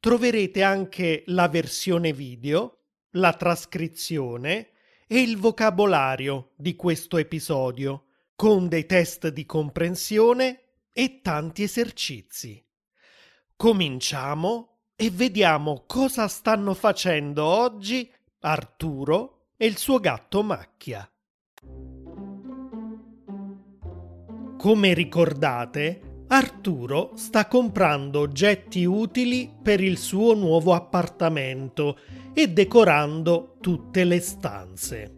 troverete anche la versione video, la trascrizione e il vocabolario di questo episodio, con dei test di comprensione e tanti esercizi. Cominciamo e vediamo cosa stanno facendo oggi Arturo e il suo gatto Macchia. Come ricordate, Arturo sta comprando oggetti utili per il suo nuovo appartamento e decorando tutte le stanze.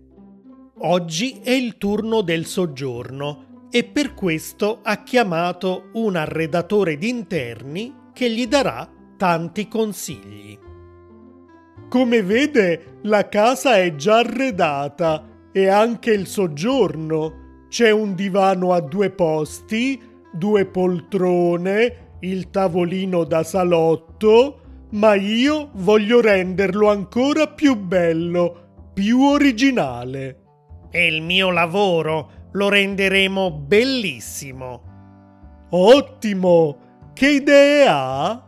Oggi è il turno del soggiorno e per questo ha chiamato un arredatore d'interni che gli darà tanti consigli. Come vede, la casa è già arredata e anche il soggiorno. C'è un divano a due posti, due poltrone, il tavolino da salotto, ma io voglio renderlo ancora più bello, più originale. E il mio lavoro lo renderemo bellissimo. Ottimo! Che idee ha?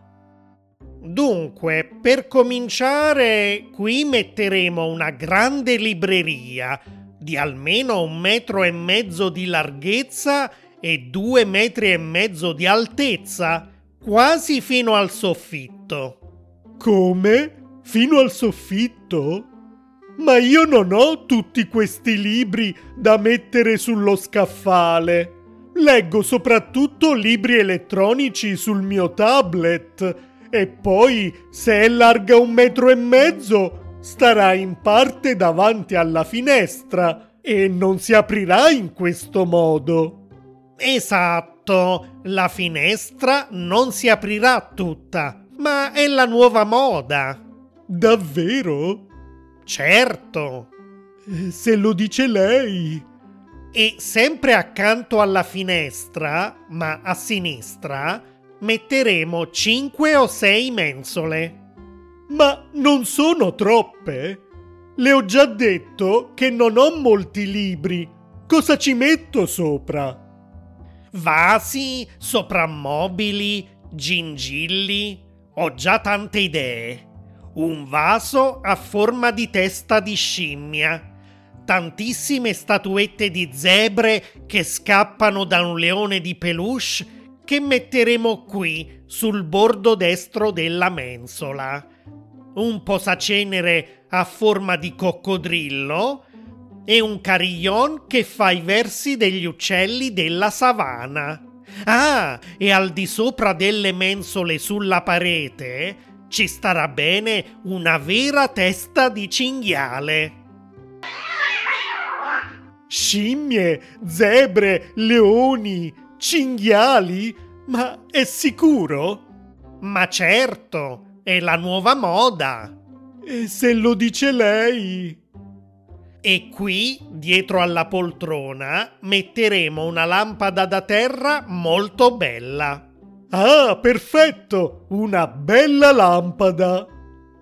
Dunque, per cominciare, qui metteremo una grande libreria di almeno un metro e mezzo di larghezza e due metri e mezzo di altezza, quasi fino al soffitto. Come? Fino al soffitto? Ma io non ho tutti questi libri da mettere sullo scaffale. Leggo soprattutto libri elettronici sul mio tablet e poi, se è larga un metro e mezzo, starà in parte davanti alla finestra e non si aprirà in questo modo. Esatto, la finestra non si aprirà tutta, ma è la nuova moda. Davvero? Certo. Se lo dice lei. E sempre accanto alla finestra, ma a sinistra, metteremo 5 o 6 mensole. Ma non sono troppe? Le ho già detto che non ho molti libri. Cosa ci metto sopra? Vasi, soprammobili, gingilli. Ho già tante idee. Un vaso a forma di testa di scimmia. Tantissime statuette di zebre che scappano da un leone di peluche che metteremo qui sul bordo destro della mensola. Un posacenere a forma di coccodrillo e un carillon che fa i versi degli uccelli della savana. Ah, e al di sopra delle mensole sulla parete ci starà bene una vera testa di cinghiale. Scimmie, zebre, leoni, cinghiali? Ma è sicuro? Ma certo, è la nuova moda. E se lo dice lei? E qui, dietro alla poltrona, metteremo una lampada da terra molto bella. Ah, perfetto! Una bella lampada!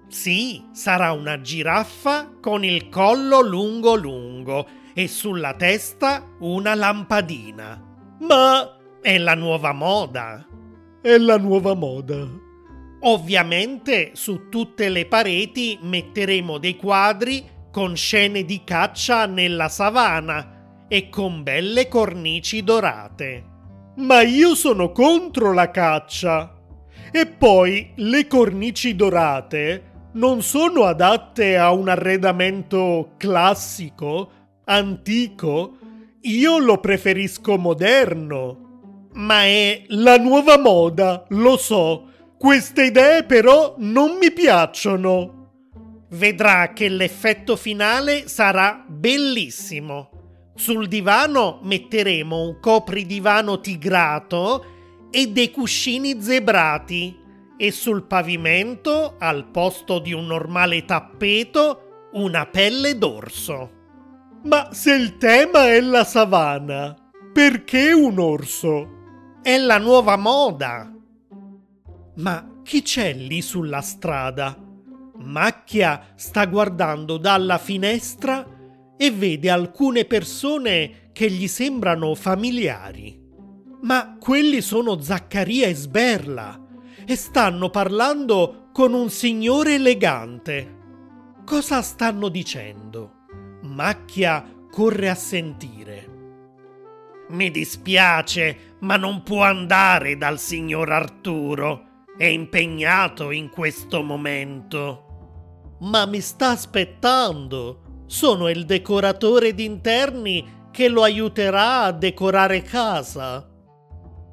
Sì, sarà una giraffa con il collo lungo lungo e sulla testa una lampadina. Ma è la nuova moda. È la nuova moda. Ovviamente su tutte le pareti metteremo dei quadri con scene di caccia nella savana e con belle cornici dorate. Ma io sono contro la caccia. E poi le cornici dorate non sono adatte a un arredamento classico, antico. Io lo preferisco moderno. Ma è la nuova moda, lo so. Queste idee però non mi piacciono vedrà che l'effetto finale sarà bellissimo. Sul divano metteremo un copridivano tigrato e dei cuscini zebrati e sul pavimento, al posto di un normale tappeto, una pelle d'orso. Ma se il tema è la savana, perché un orso? È la nuova moda. Ma chi c'è lì sulla strada? Macchia sta guardando dalla finestra e vede alcune persone che gli sembrano familiari. Ma quelli sono Zaccaria e Sberla e stanno parlando con un signore elegante. Cosa stanno dicendo? Macchia corre a sentire. Mi dispiace, ma non può andare dal signor Arturo. È impegnato in questo momento. Ma mi sta aspettando. Sono il decoratore d'interni che lo aiuterà a decorare casa.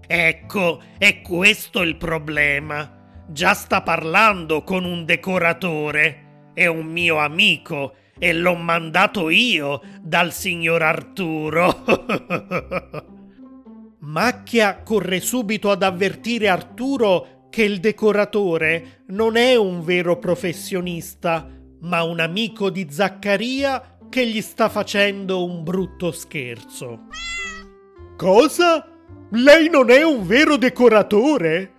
Ecco, è questo il problema. Già sta parlando con un decoratore. È un mio amico e l'ho mandato io dal signor Arturo. Macchia corre subito ad avvertire Arturo che il decoratore non è un vero professionista, ma un amico di Zaccaria che gli sta facendo un brutto scherzo. Cosa? Lei non è un vero decoratore?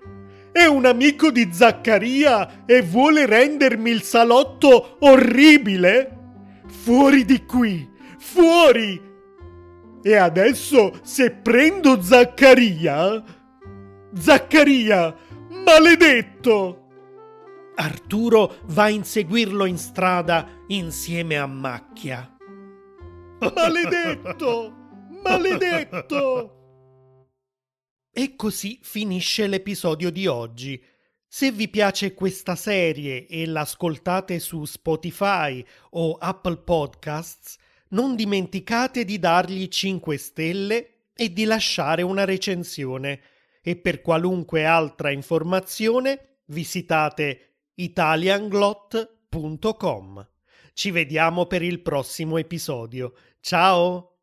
È un amico di Zaccaria e vuole rendermi il salotto orribile? Fuori di qui! Fuori! E adesso se prendo Zaccaria... Zaccaria! Maledetto! Arturo va a inseguirlo in strada insieme a Macchia. Maledetto! Maledetto! E così finisce l'episodio di oggi. Se vi piace questa serie e l'ascoltate su Spotify o Apple Podcasts, non dimenticate di dargli 5 stelle e di lasciare una recensione. E per qualunque altra informazione visitate italianglot.com. Ci vediamo per il prossimo episodio. Ciao!